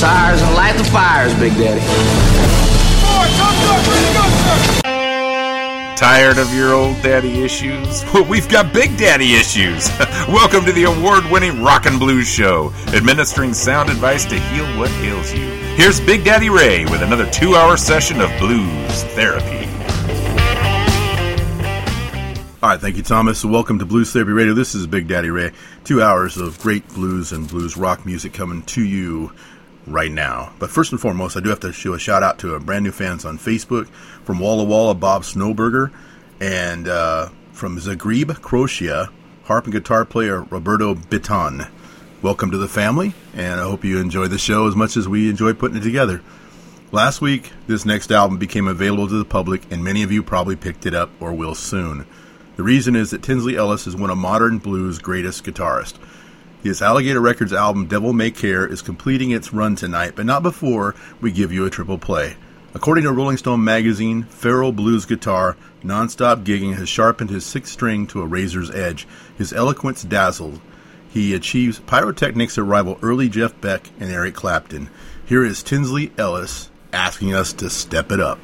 tires and light the fires, Big Daddy. Tired of your old daddy issues? Well, we've got big daddy issues. Welcome to the award winning Rock and Blues Show, administering sound advice to heal what ails you. Here's Big Daddy Ray with another two hour session of blues therapy. All right, thank you, Thomas. Welcome to Blues Therapy Radio. This is Big Daddy Ray. Two hours of great blues and blues rock music coming to you right now. But first and foremost, I do have to show a shout out to our brand new fans on Facebook from Walla Walla, Bob Snowberger, and uh, from Zagreb, Croatia, harp and guitar player Roberto Biton. Welcome to the family, and I hope you enjoy the show as much as we enjoy putting it together. Last week, this next album became available to the public, and many of you probably picked it up or will soon. The reason is that Tinsley Ellis is one of modern blues' greatest guitarists. His Alligator Records album Devil May Care is completing its run tonight, but not before we give you a triple play. According to Rolling Stone magazine, Feral Blues guitar, nonstop gigging has sharpened his sixth string to a razor's edge. His eloquence dazzles. He achieves pyrotechnics that rival early Jeff Beck and Eric Clapton. Here is Tinsley Ellis asking us to step it up.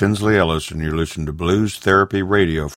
Tinsley Ellis, and you're listening to Blues Therapy Radio.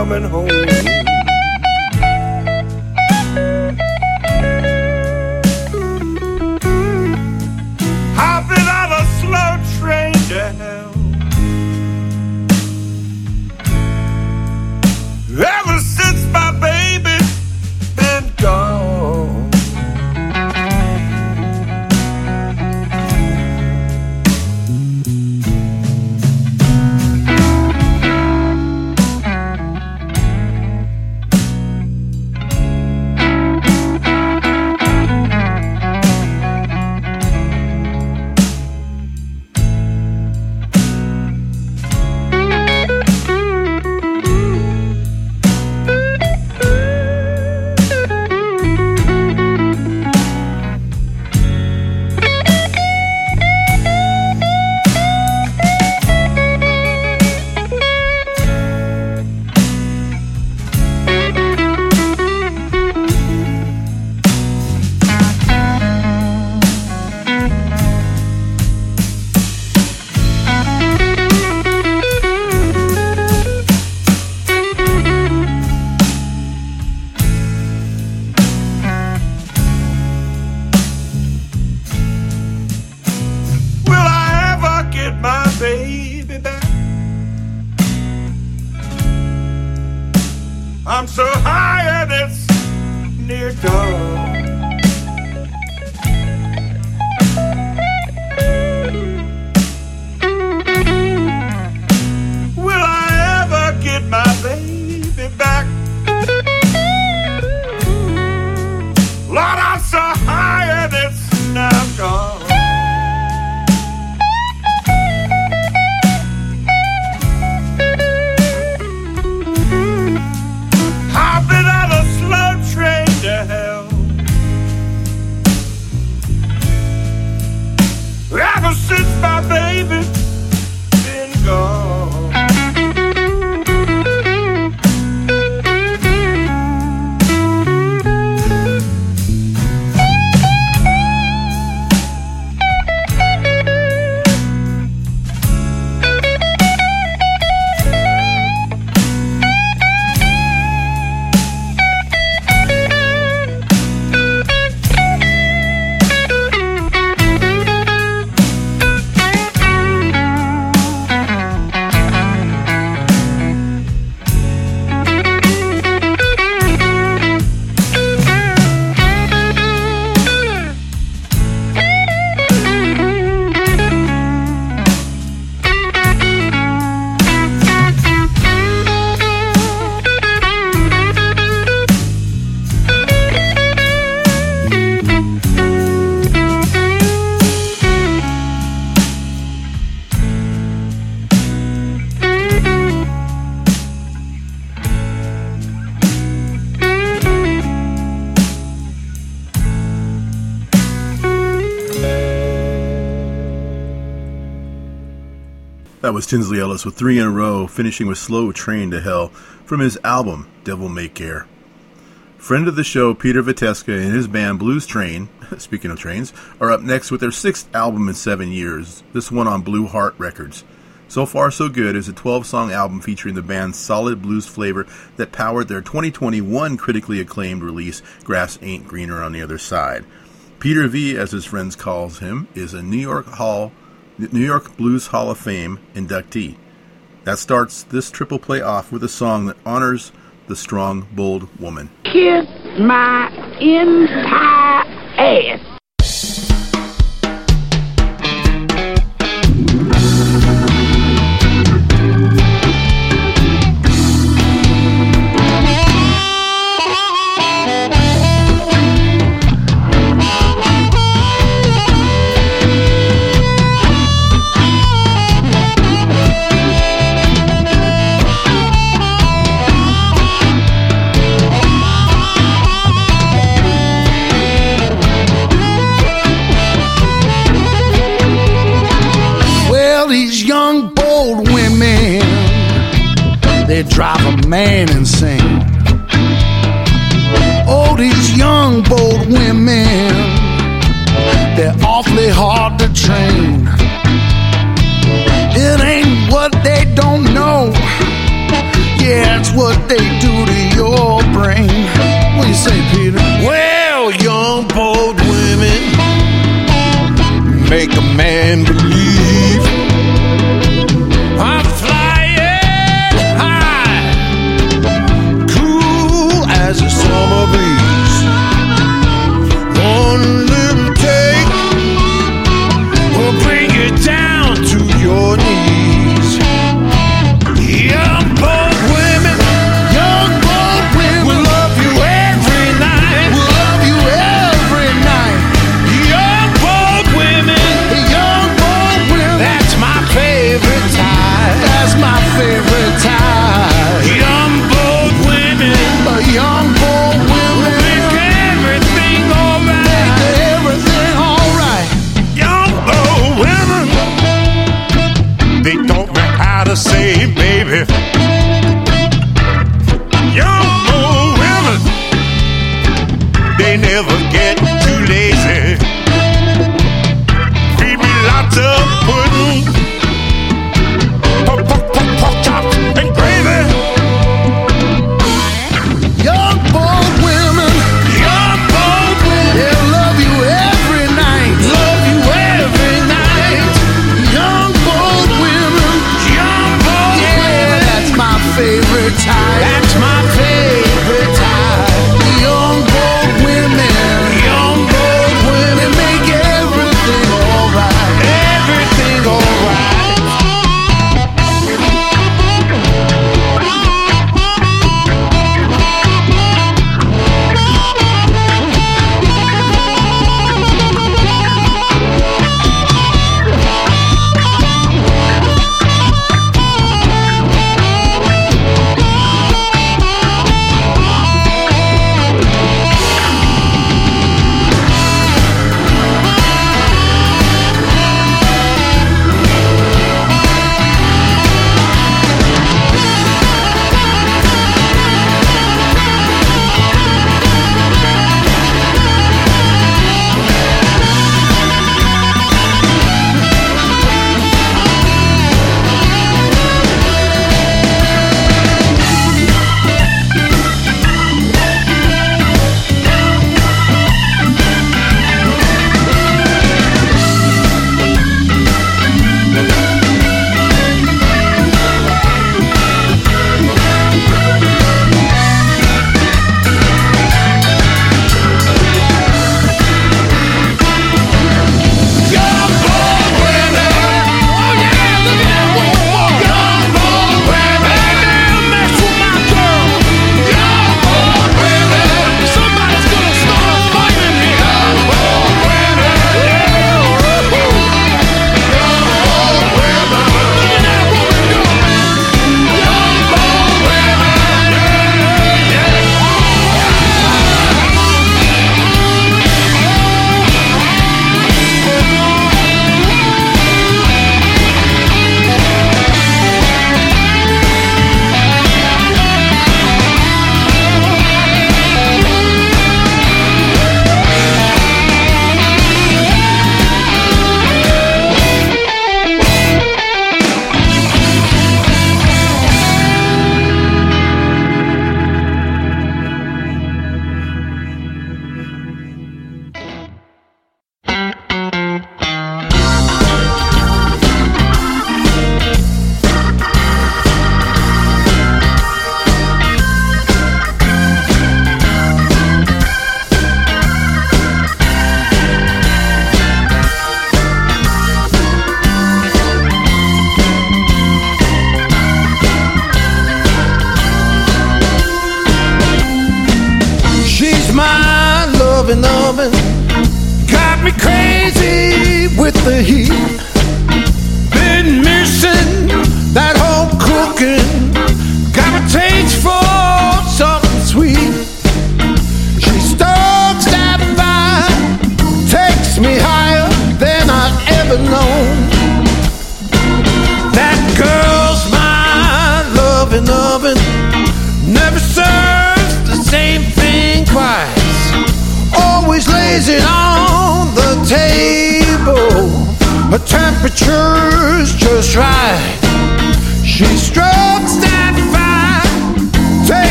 Coming home. Tinsley Ellis with three in a row, finishing with Slow Train to Hell from his album Devil May Care. Friend of the show, Peter Veteska and his band Blues Train, speaking of trains, are up next with their sixth album in seven years, this one on Blue Heart Records. So Far So Good is a 12 song album featuring the band's solid blues flavor that powered their 2021 critically acclaimed release, Grass Ain't Greener on the Other Side. Peter V, as his friends calls him, is a New York Hall New York Blues Hall of Fame inductee. That starts this triple play off with a song that honors the strong, bold woman. Kiss my entire ass.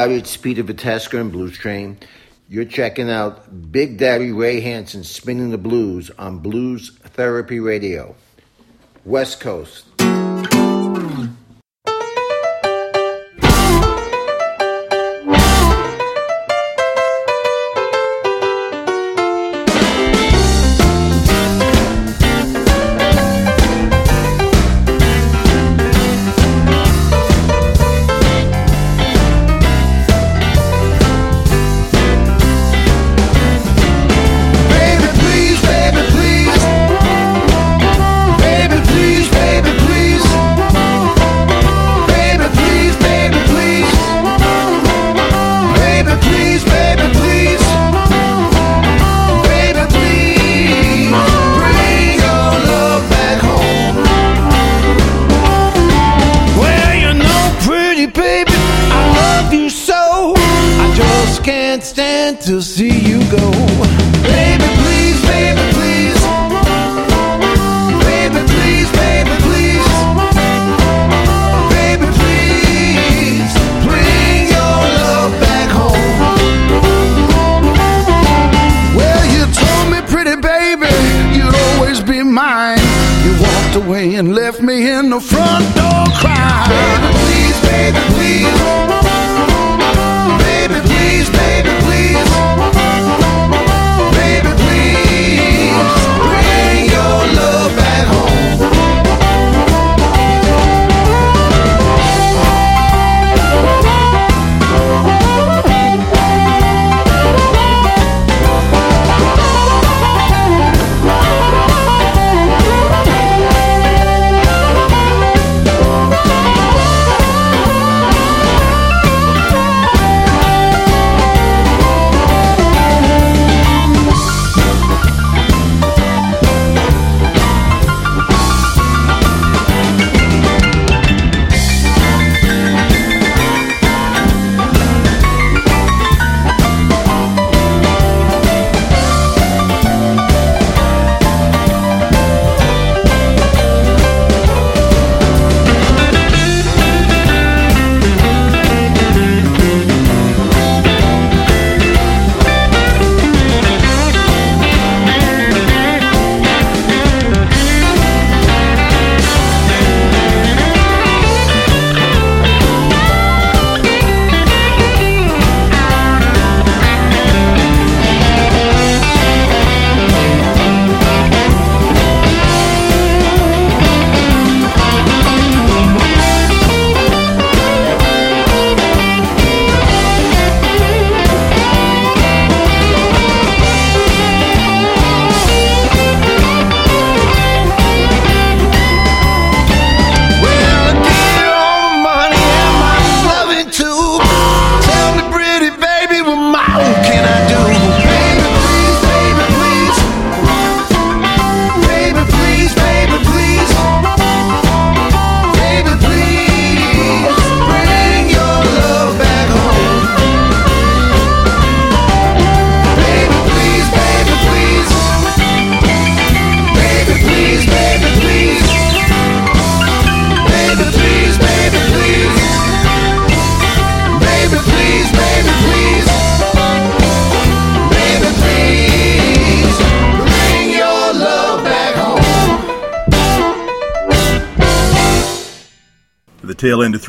everybody. It's Peter Veteska and Blues Train. You're checking out Big Daddy Ray Hansen spinning the blues on Blues Therapy Radio, West Coast.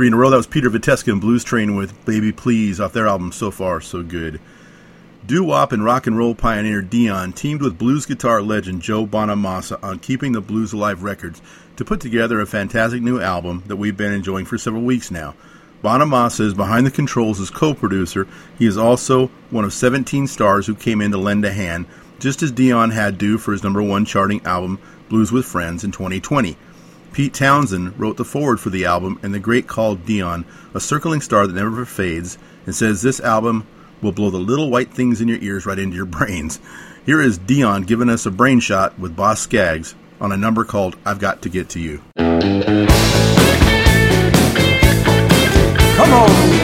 Three in a row, that was Peter Veteska and Blues Train with Baby Please off their album So Far, So Good. Doo wop and rock and roll pioneer Dion teamed with blues guitar legend Joe Bonamassa on Keeping the Blues Alive Records to put together a fantastic new album that we've been enjoying for several weeks now. Bonamassa is behind the controls as co producer. He is also one of 17 stars who came in to lend a hand, just as Dion had do for his number one charting album, Blues with Friends, in 2020. Pete Townshend wrote the foreword for the album, and the great called Dion a circling star that never fades, and says this album will blow the little white things in your ears right into your brains. Here is Dion giving us a brain shot with Boz Scaggs on a number called I've Got to Get to You. Come on.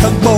Tugboat too.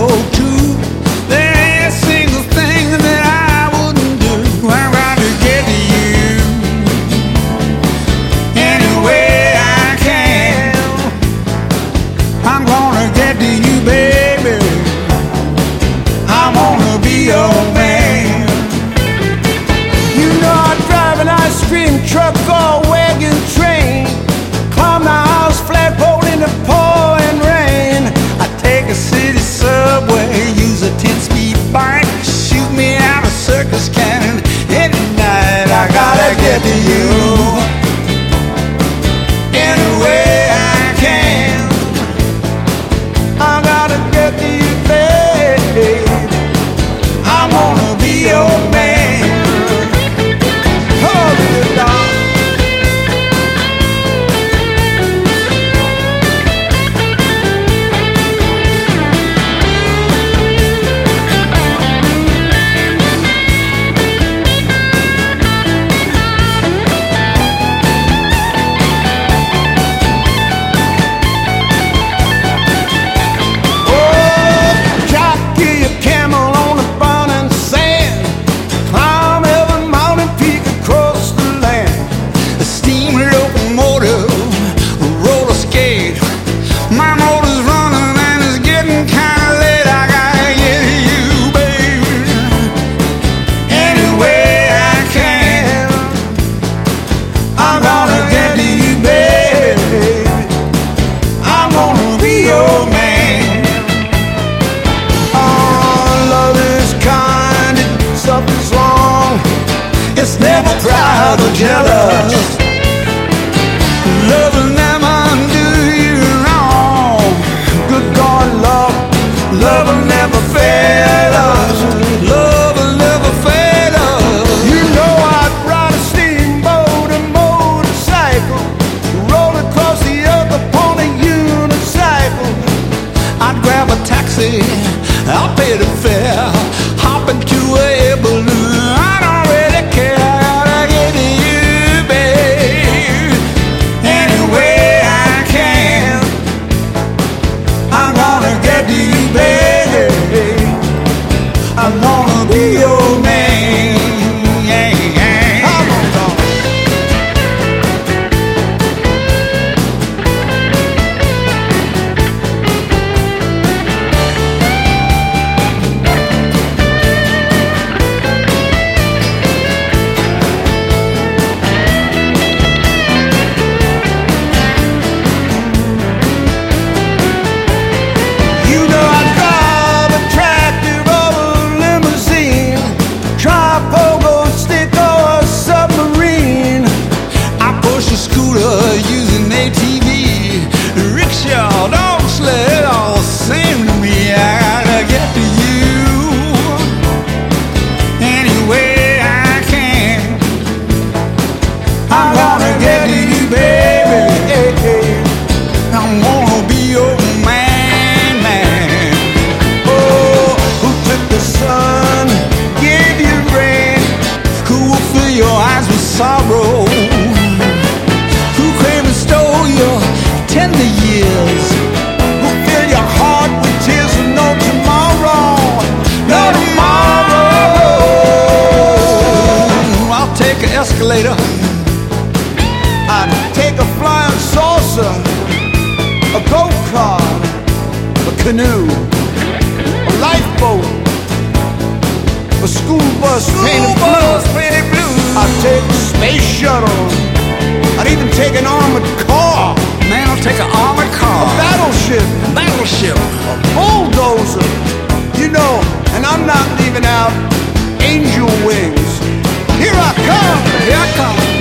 shuttle. I'd even take an armored car. Man, I'll take an armored car. A battleship. A battleship. A bulldozer. You know, and I'm not leaving out angel wings. Here I come. Here I come.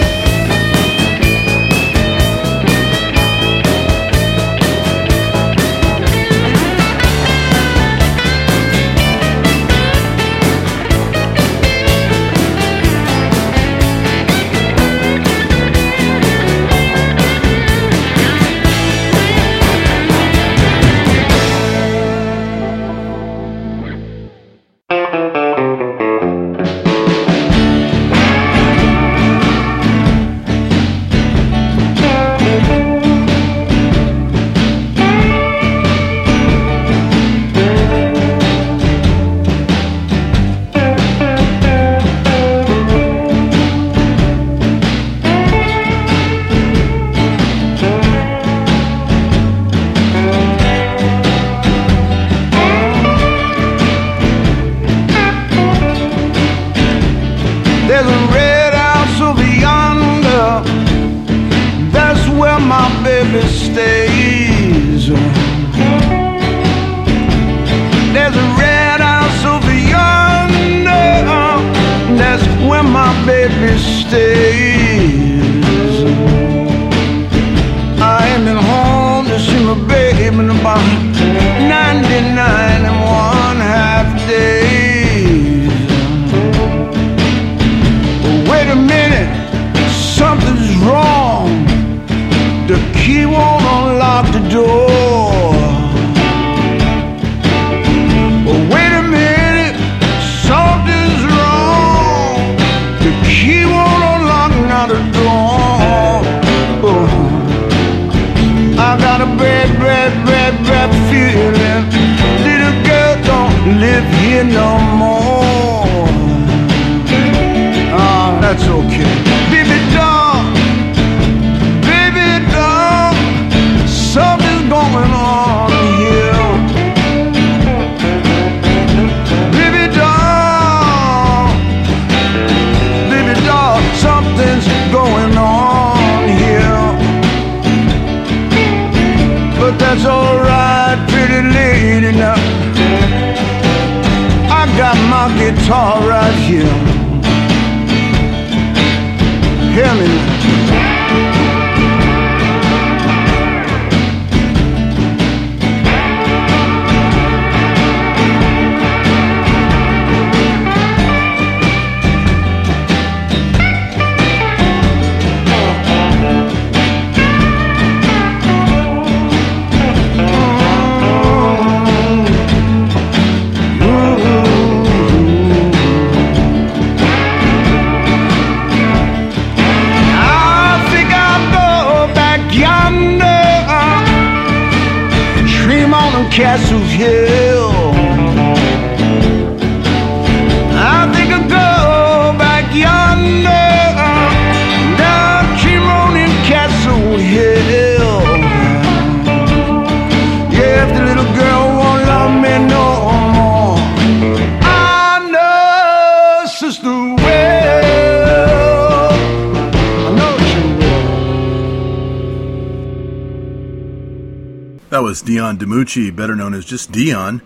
That was Dion DiMucci, better known as just Dion,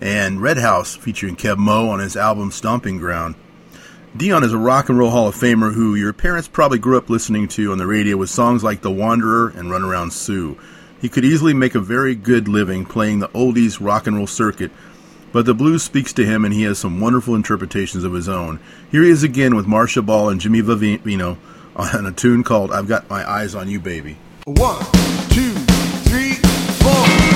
and Red House featuring Keb' Mo' on his album Stomping Ground. Dion is a rock and roll Hall of Famer who your parents probably grew up listening to on the radio with songs like The Wanderer and Run Around Sue. He could easily make a very good living playing the oldies rock and roll circuit, but the blues speaks to him and he has some wonderful interpretations of his own. Here he is again with Marcia Ball and Jimmy Vivino on a tune called I've Got My Eyes on You, Baby. One, two, three,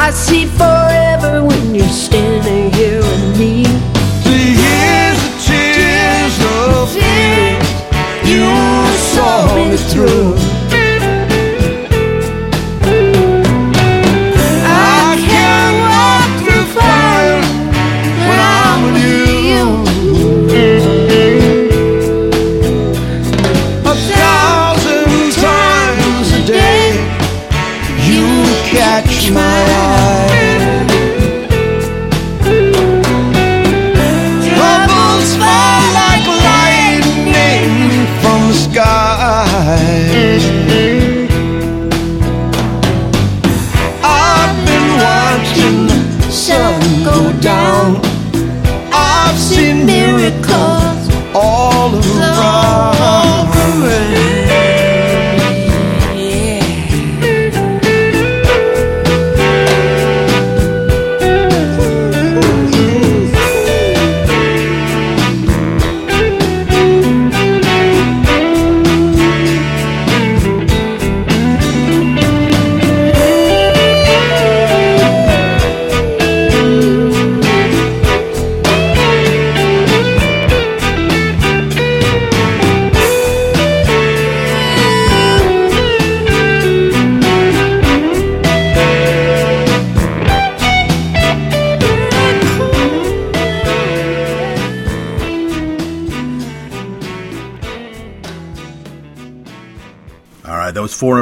Ah, assim foi.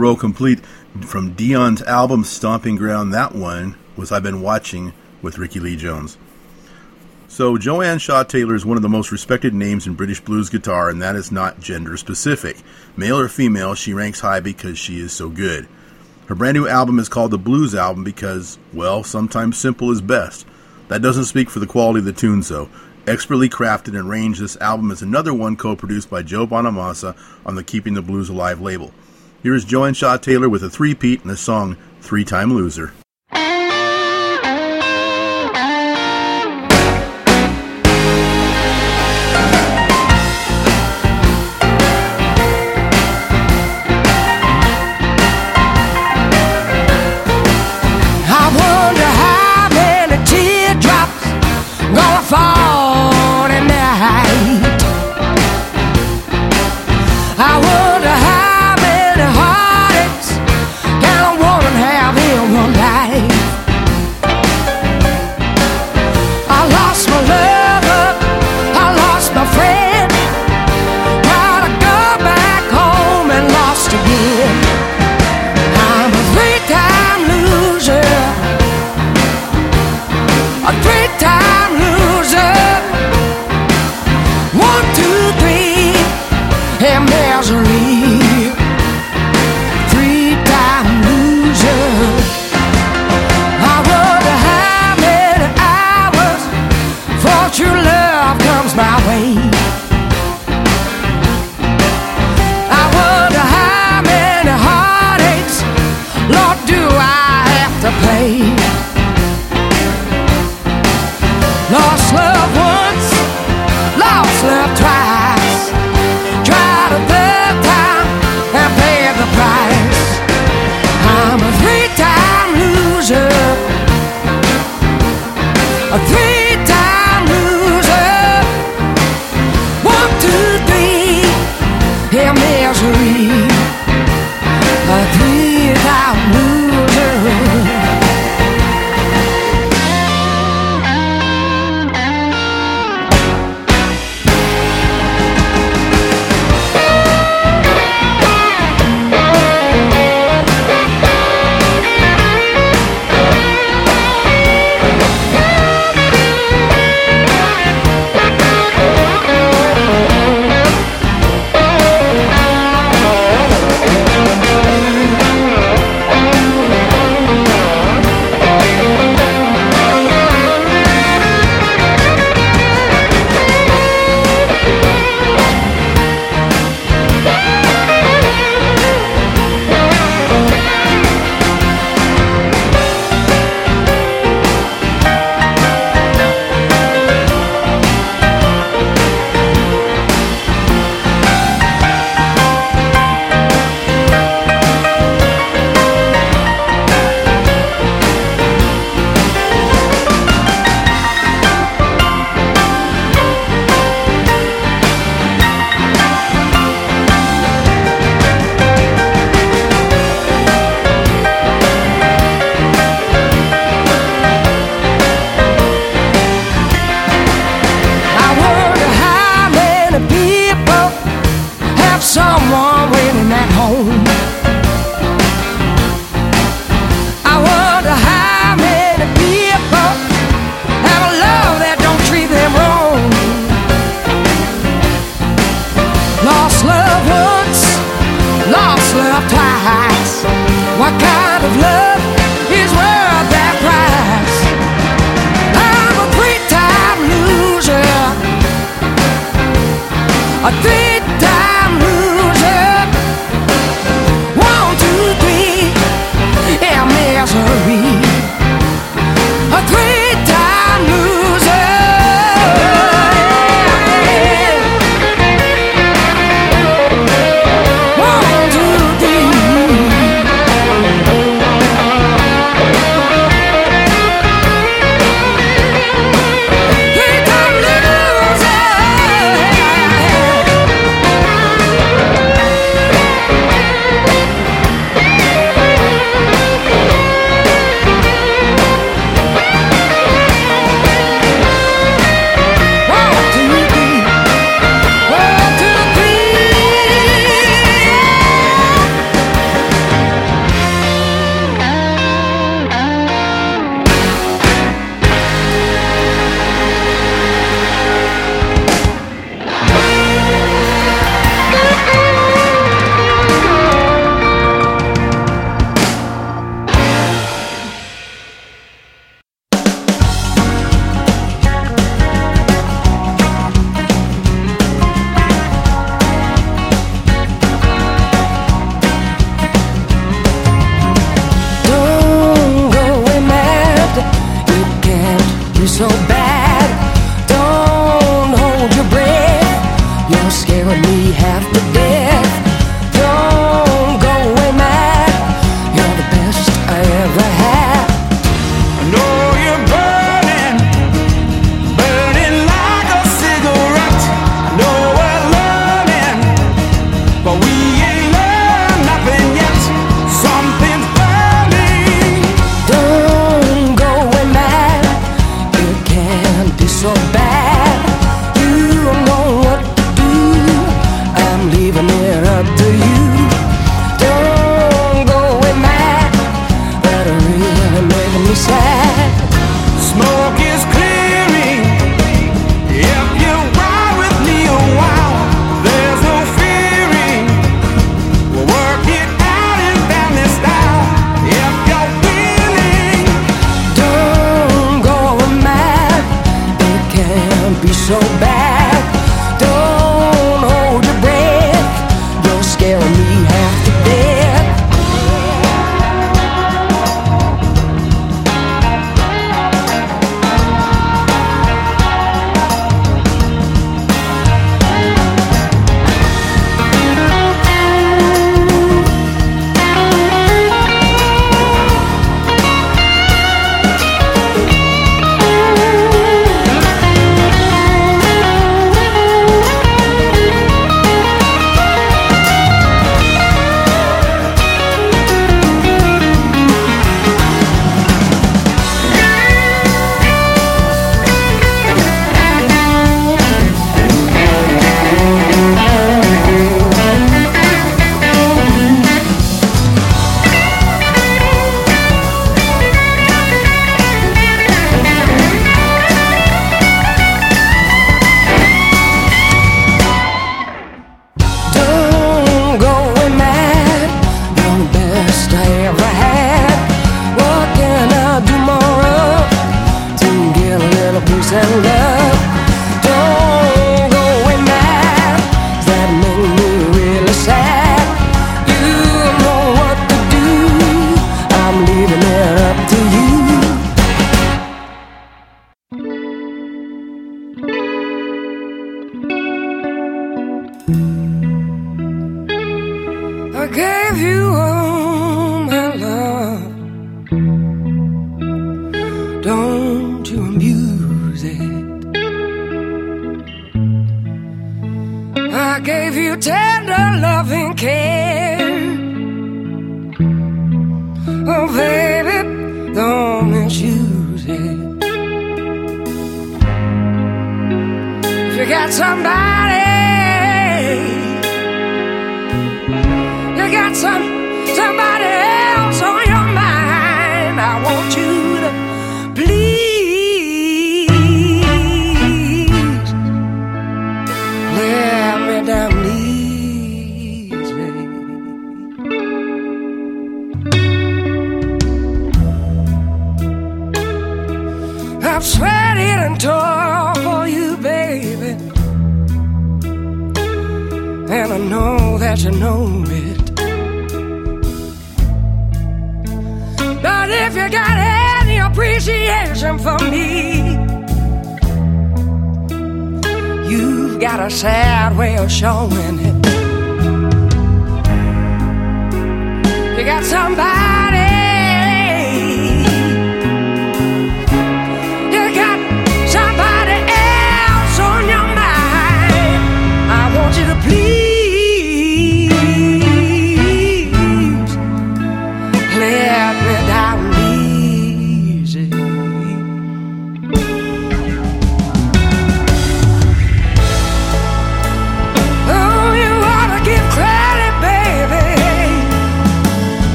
row complete from Dion's album Stomping Ground. That one was I've Been Watching with Rickie Lee Jones. So, Joanne Shaw Taylor is one of the most respected names in British blues guitar, and that is not gender specific. Male or female, she ranks high because she is so good. Her brand new album is called The Blues Album because, well, sometimes simple is best. That doesn't speak for the quality of the tunes, though. Expertly crafted and arranged, this album is another one co produced by Joe Bonamassa on the Keeping the Blues Alive label. Here's Joanne Shaw Taylor with a three-peat and the song Three Time Loser.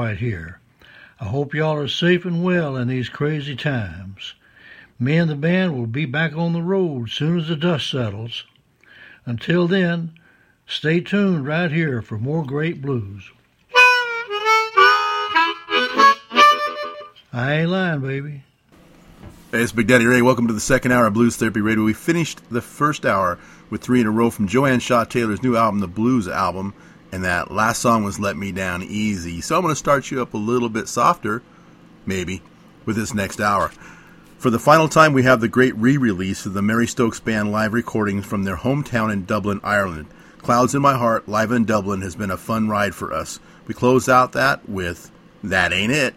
Musselwhite here. I hope y'all are safe and well in these crazy times. Me and the band will be back on the road soon as the dust settles. Until then, stay tuned right here for more great blues. I ain't lying, baby. Hey, it's Big Daddy Ray. Welcome to the second hour of Blues Therapy Radio. We finished the first hour with three in a row from Joanne Shaw Taylor's new album, the Blues album, and that last song was Let Me Down Easy. So I'm going to start you up a little bit softer, maybe, with this next hour. For the final time, we have the great re release of the Mary Stokes Band live recordings from their hometown in Dublin, Ireland. Clouds in My Heart, live in Dublin, has been a fun ride for us. We close out that with That Ain't It.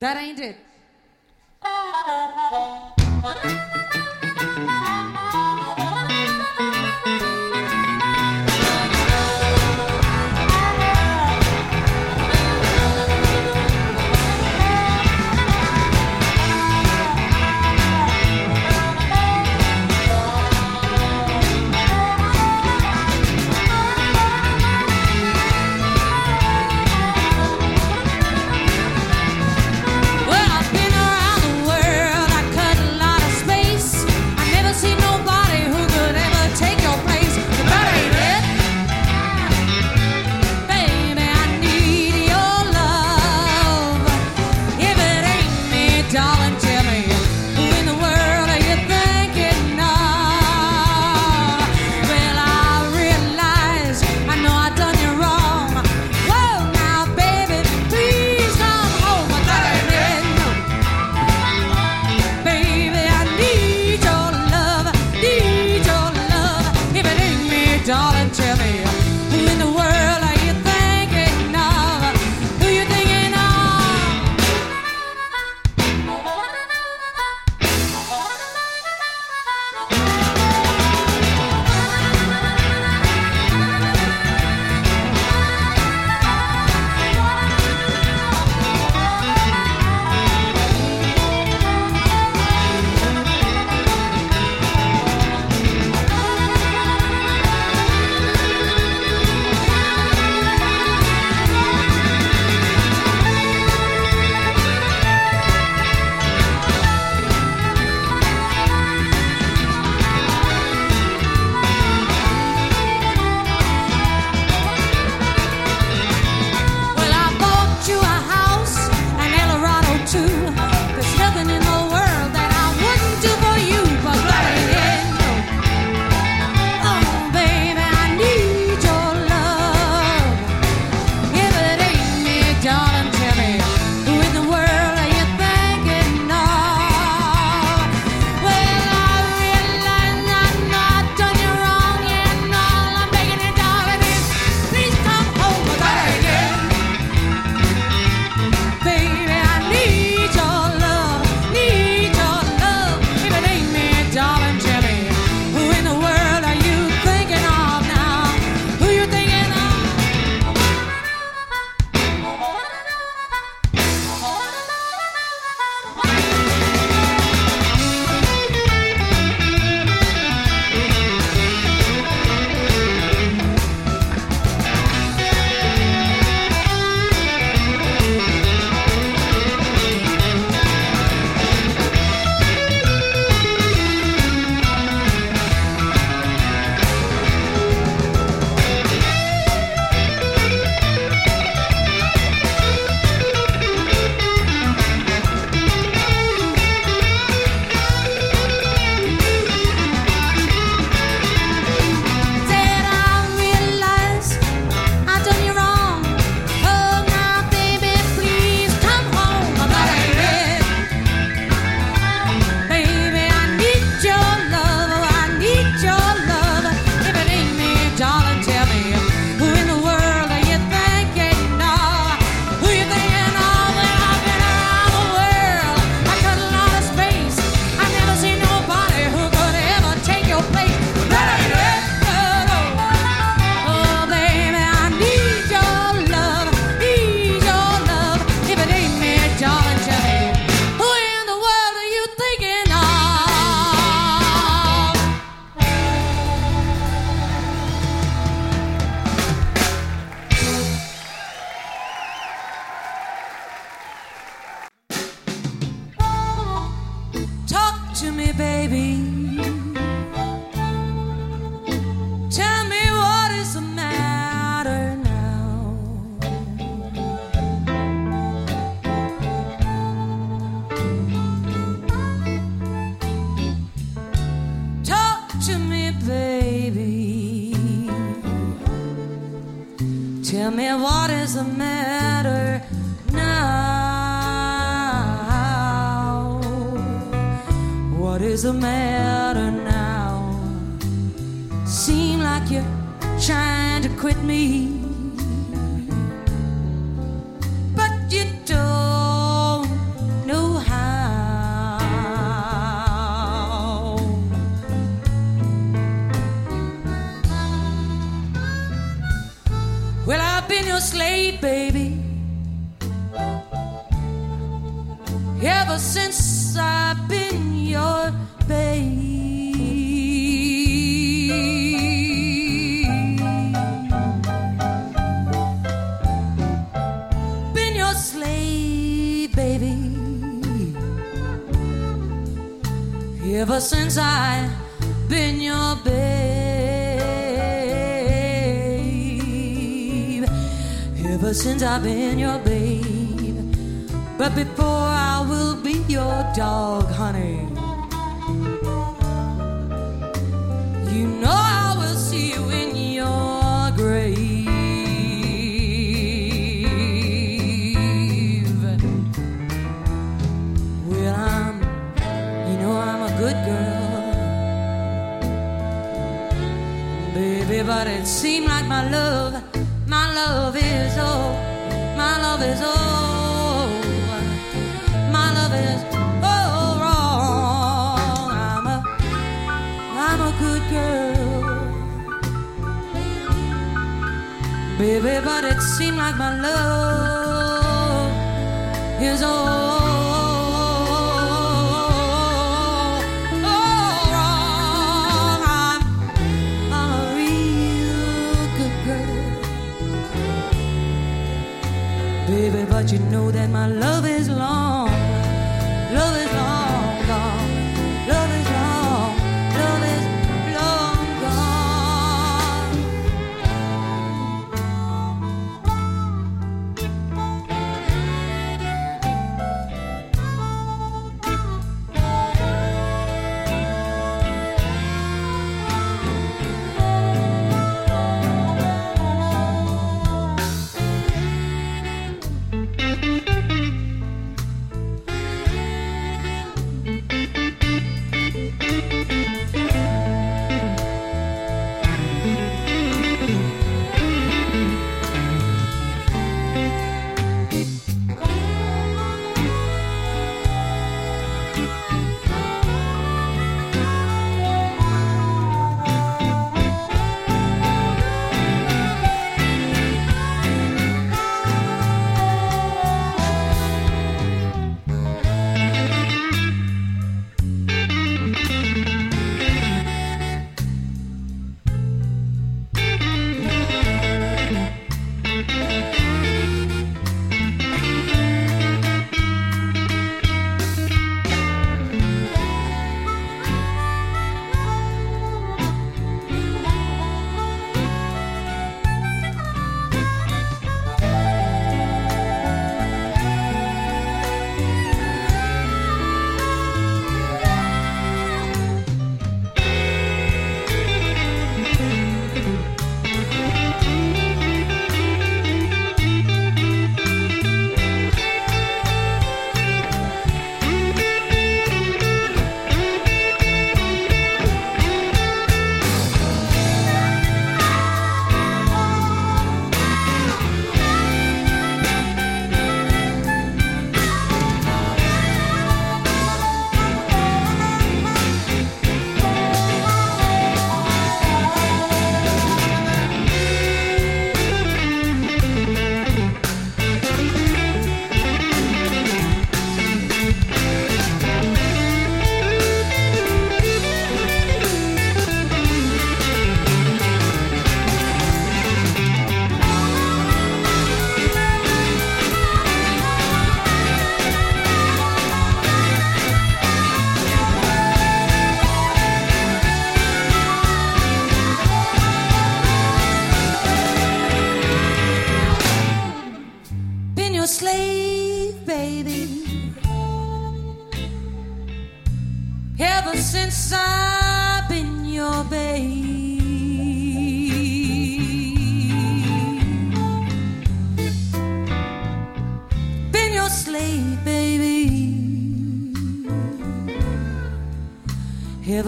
That ain't it.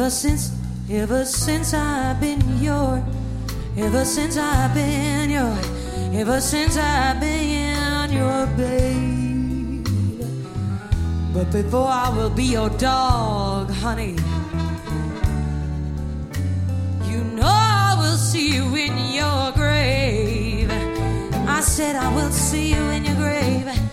Ever since, ever since I've been your, ever since I've been your, ever since I've been your babe. But before I will be your dog, honey, you know I will see you in your grave. I said I will see you in your grave.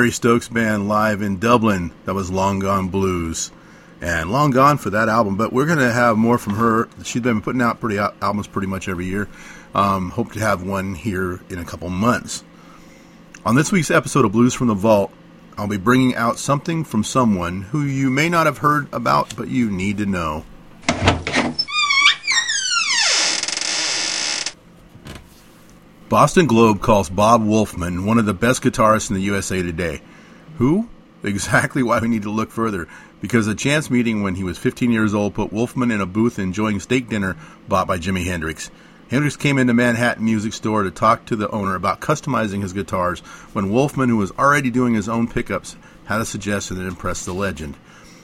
Mary Stokes Band live in Dublin, that was Long Gone Blues. And long gone for that album, but we're going to have more from her. She's been putting out pretty al- albums pretty much every year. Um, hope to have one here in a couple months. On this week's episode of Blues from the Vault, I'll be bringing out something from someone who you may not have heard about, but you need to know. Boston Globe calls Bob Wolfman one of the best guitarists in the USA today. Who? Exactly why we need to look further. Because a chance meeting when he was 15 years old put Wolfman in a booth enjoying steak dinner bought by Jimi Hendrix. Hendrix came into Manhattan Music Store to talk to the owner about customizing his guitars when Wolfman, who was already doing his own pickups, had a suggestion that impressed the legend.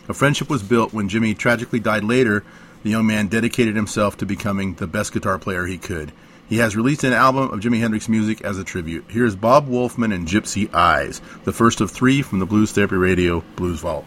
A friendship was built when Jimi tragically died later. The young man dedicated himself to becoming the best guitar player he could. He has released an album of Jimi Hendrix music as a tribute. Here's Bob Wolfman and Gypsy Eyes, the first of three from the Blues Therapy Radio Blues Vault.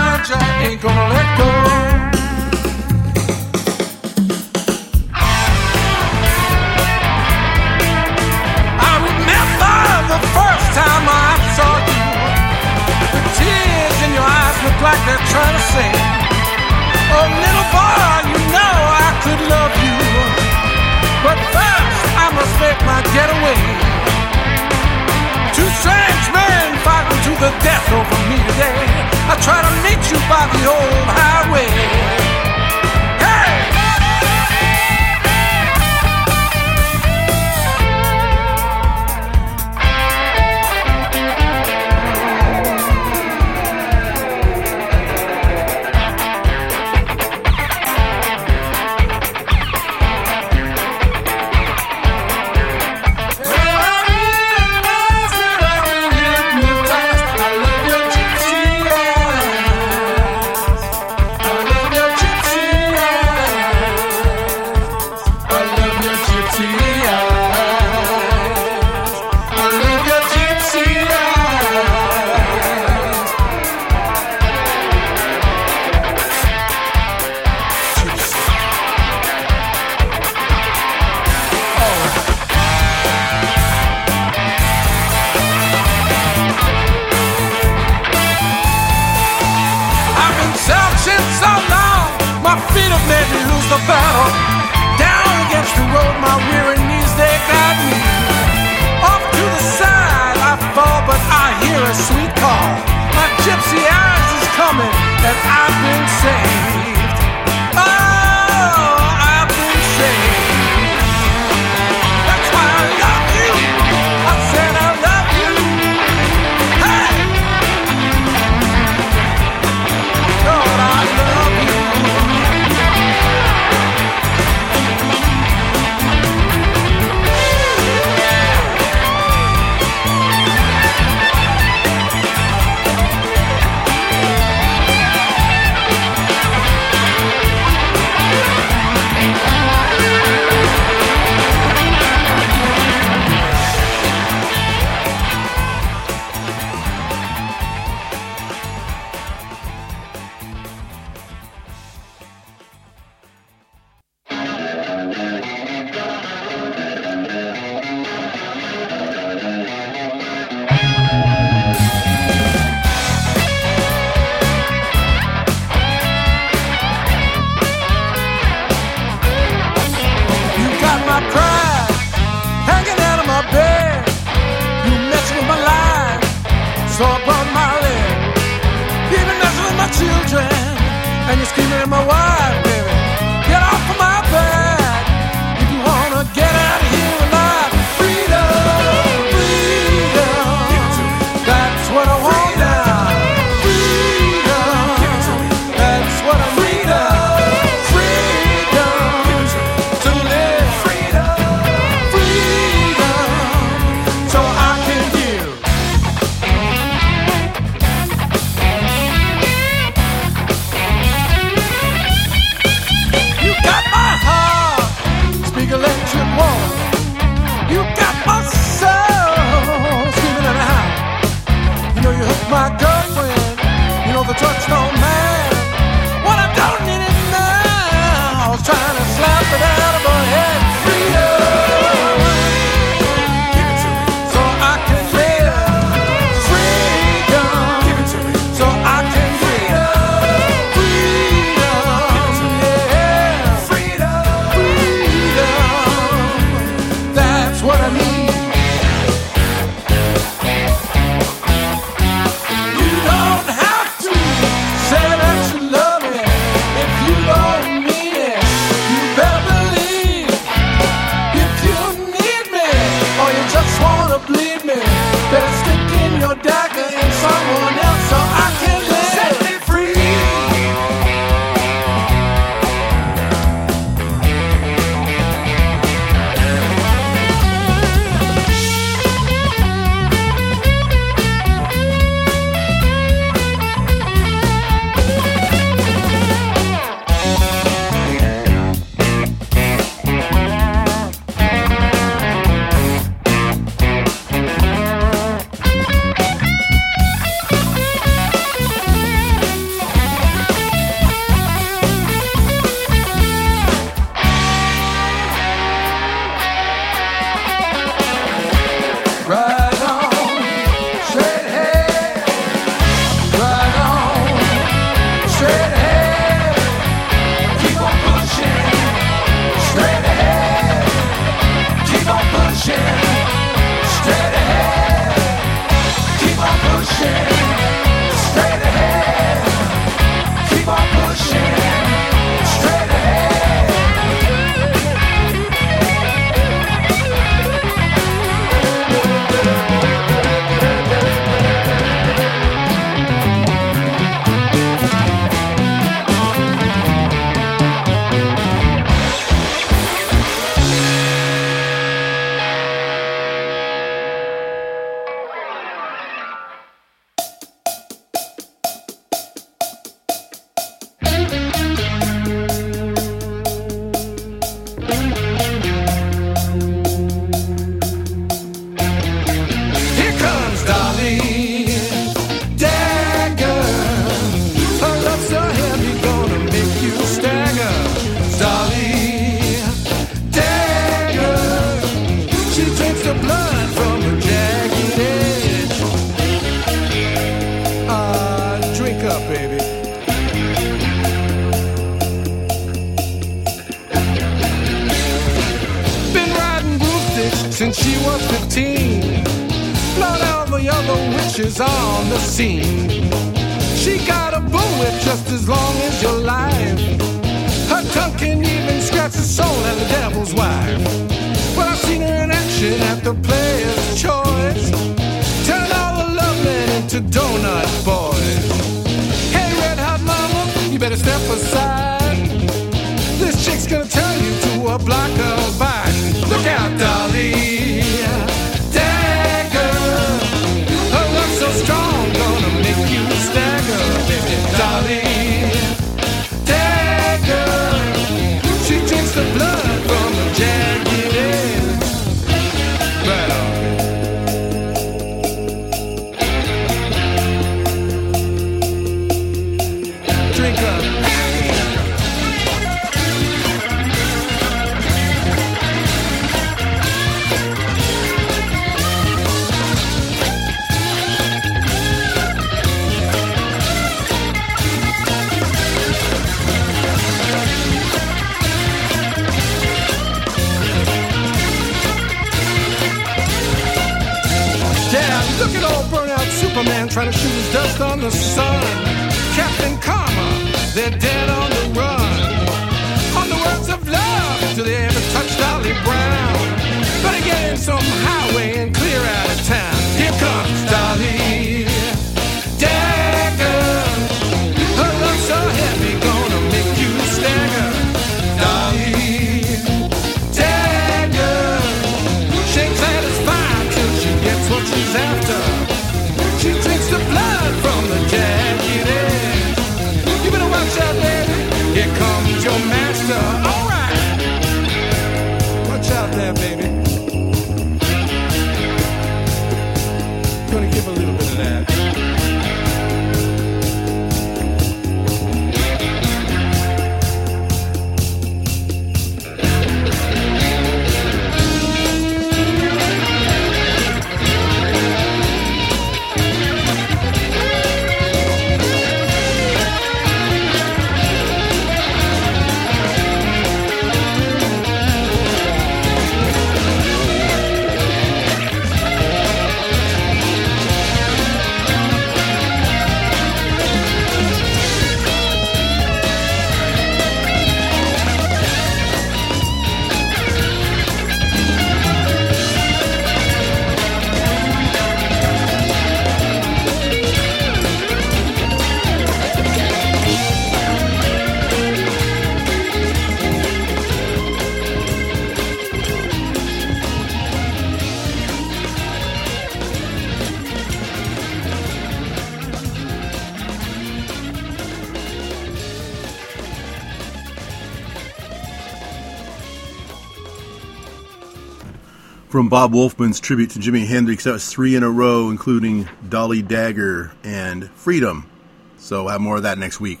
from Bob Wolfman's tribute to Jimi Hendrix. That was three in a row, including Dolly Dagger and Freedom. So we'll have more of that next week.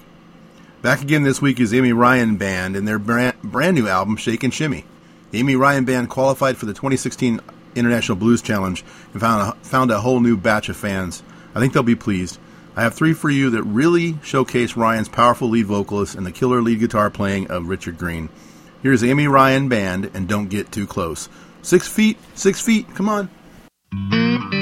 Back again this week is Amy Ryan Band and their brand, brand new album, Shake and Shimmy. The Amy Ryan Band qualified for the 2016 International Blues Challenge and found a, found a whole new batch of fans. I think they'll be pleased. I have three for you that really showcase Ryan's powerful lead vocalist and the killer lead guitar playing of Richard Green. Here's Amy Ryan Band and Don't Get Too Close. Six feet, six feet, come on.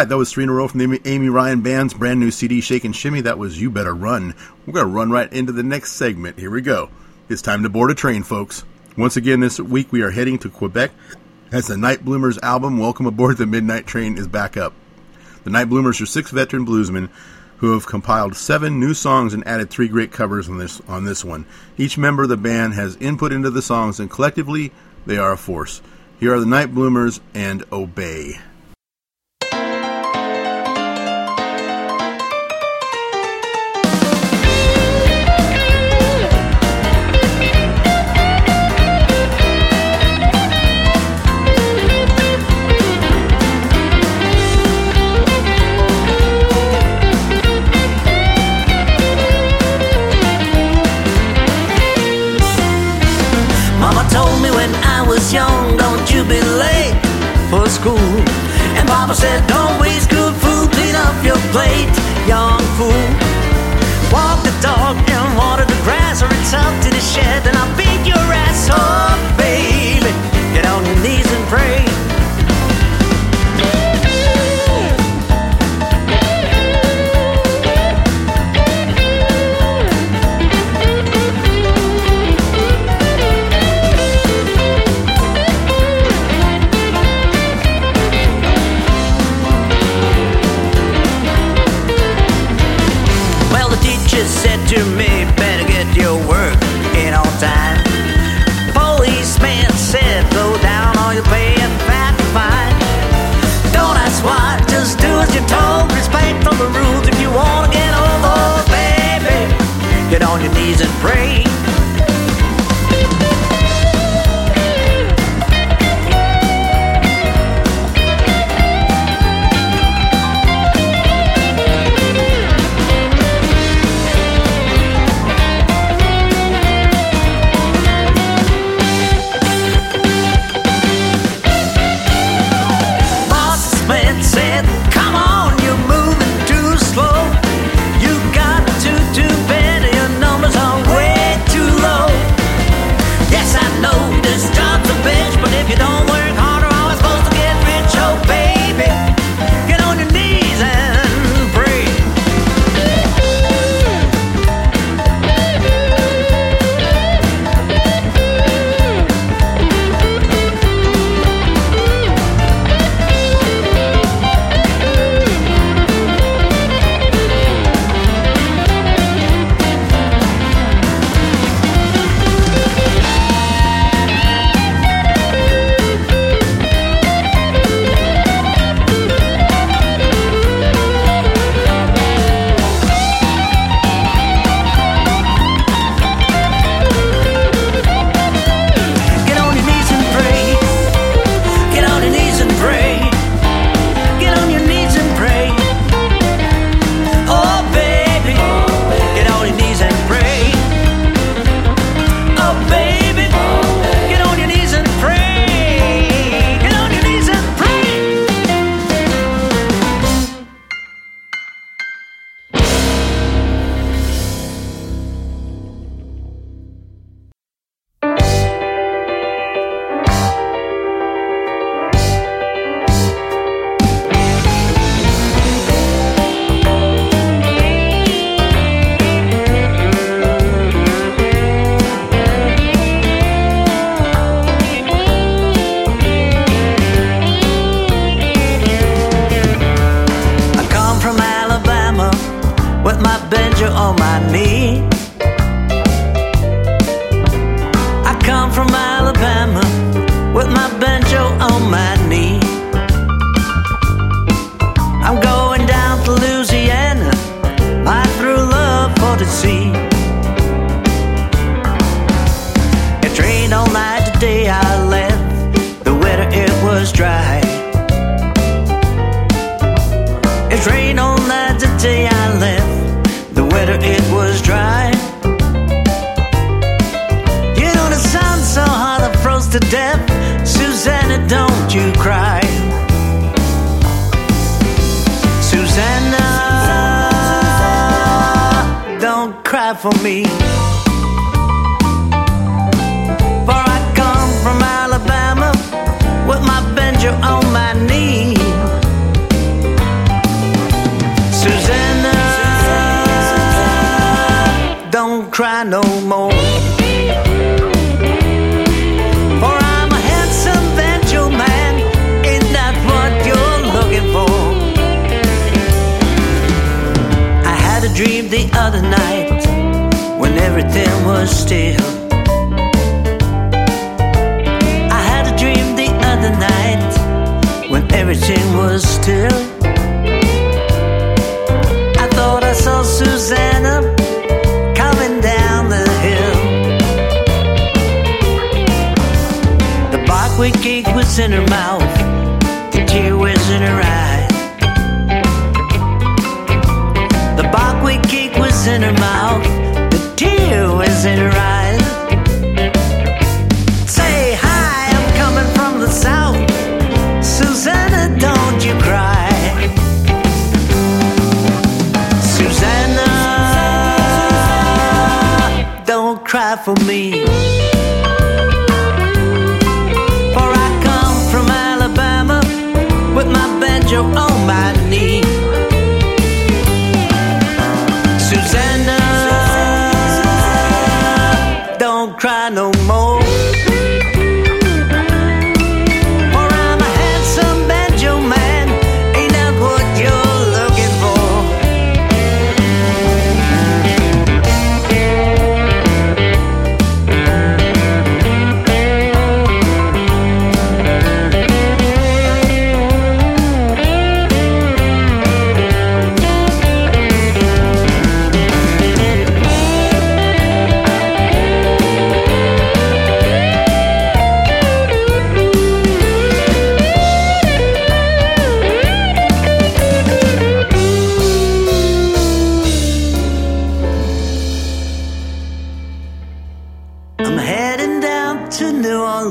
Right, that was three in a row from the Amy, Ryan Band's brand new CD, Shake and Shimmy. That was You Better Run. We're going to run right into the next segment. Here we go. It's time to board a train, folks. Once again, this week we are heading to Quebec as the Night Bloomers album, Welcome Aboard the Midnight Train, is back up. The Night Bloomers are six veteran bluesmen who have compiled seven new songs and added three great covers on this on this one. Each member of the band has input into the songs, and collectively they are a force. Here are the Night Bloomers and Obey. Up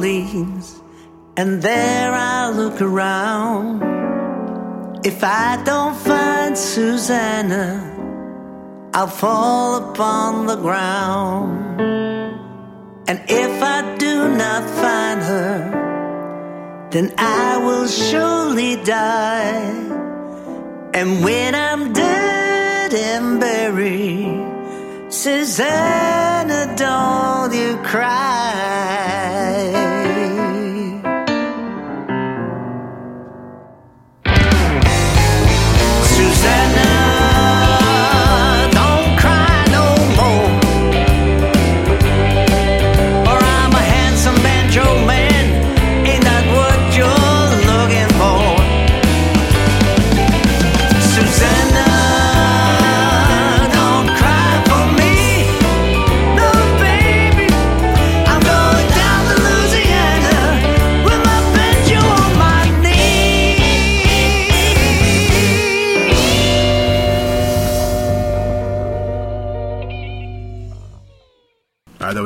Orleans, and there I look around. If I don't find Susanna, I'll fall upon the ground. And if I do not find her, then I will surely die. And when I'm dead and buried, Susanna, don't you cry.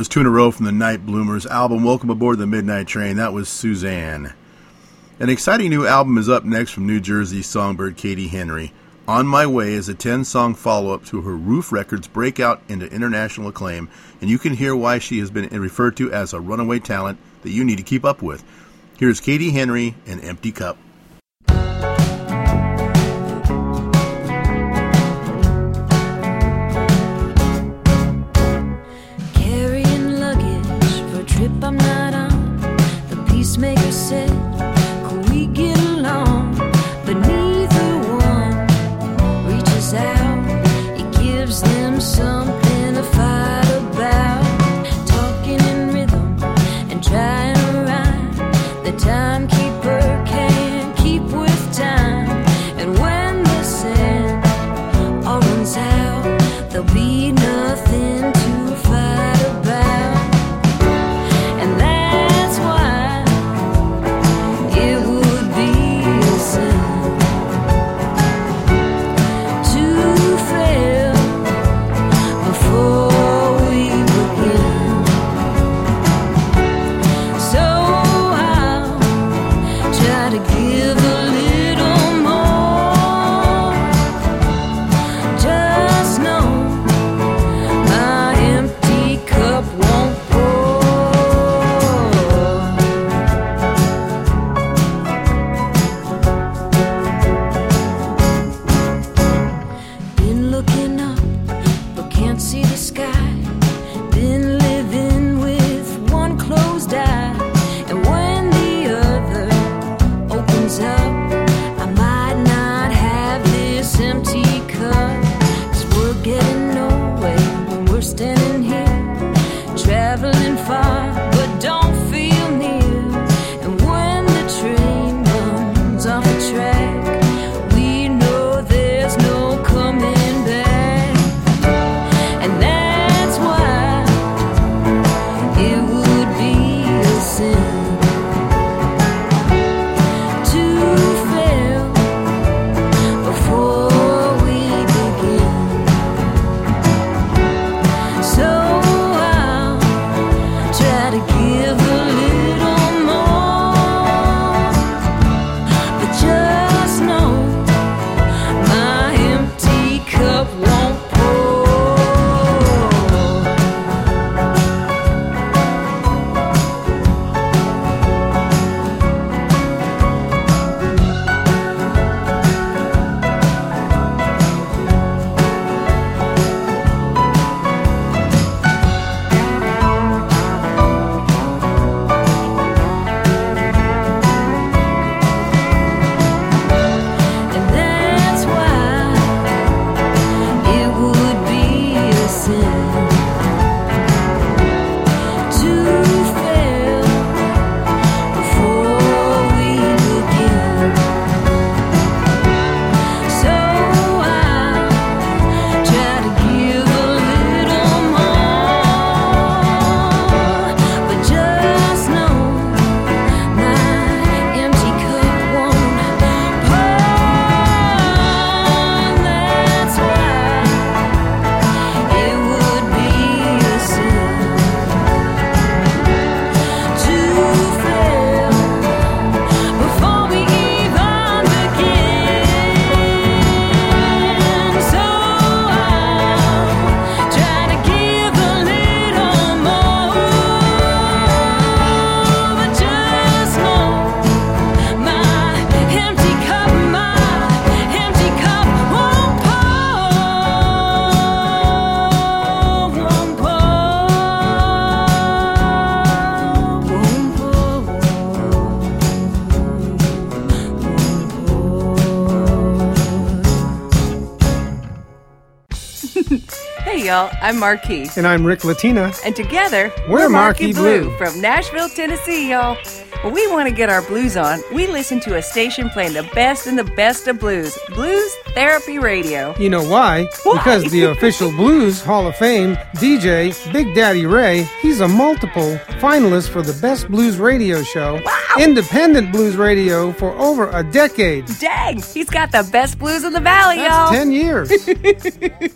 two in a row from the Night Bloomers album Welcome Aboard the Midnight Train. That was Suzanne. An exciting new album is up next from New Jersey songbird Katie Henry. On My Way is a 10 song follow up to her Ruf Records breakout into international acclaim, and you can hear why she has been referred to as a runaway talent that you need to keep up with. Here's Katie Henry and Empty Cup. Y'all, I'm Markey. And I'm Ric Latina. And together, We're Markey Blue. from Nashville, Tennessee, y'all. When we want to get our blues on, we listen to a station playing the best and the best of blues. Blues Therapy Radio. You know why? Because the official Blues Hall of Fame DJ, Big Daddy Ray, he's a multiple finalist for the Best Blues Radio Show, independent blues radio for over a decade. Dang, he's got the best blues in the valley, That's y'all. 10 years.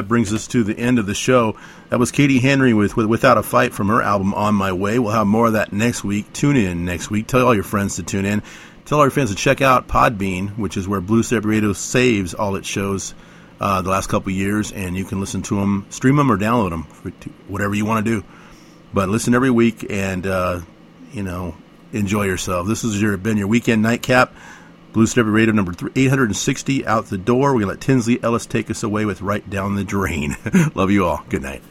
that brings us to the end of the show. That was Katie Henry with, with Without a Fight from her album On My Way. We'll have more of that next week. Tune in next week. Tell all your friends to tune in. Tell all your friends to check out Podbean, which is where Blue Therapy Radio saves all its shows uh, the last couple years, and you can listen to them, stream them, or download them, whatever you want to do. But listen every week and, uh, you know, enjoy yourself. This has been your weekend nightcap. Blue Therapy Radio number three, 860 out the door. To let Tinsley Ellis take us away with Right Down the Drain. Love you all. Good night.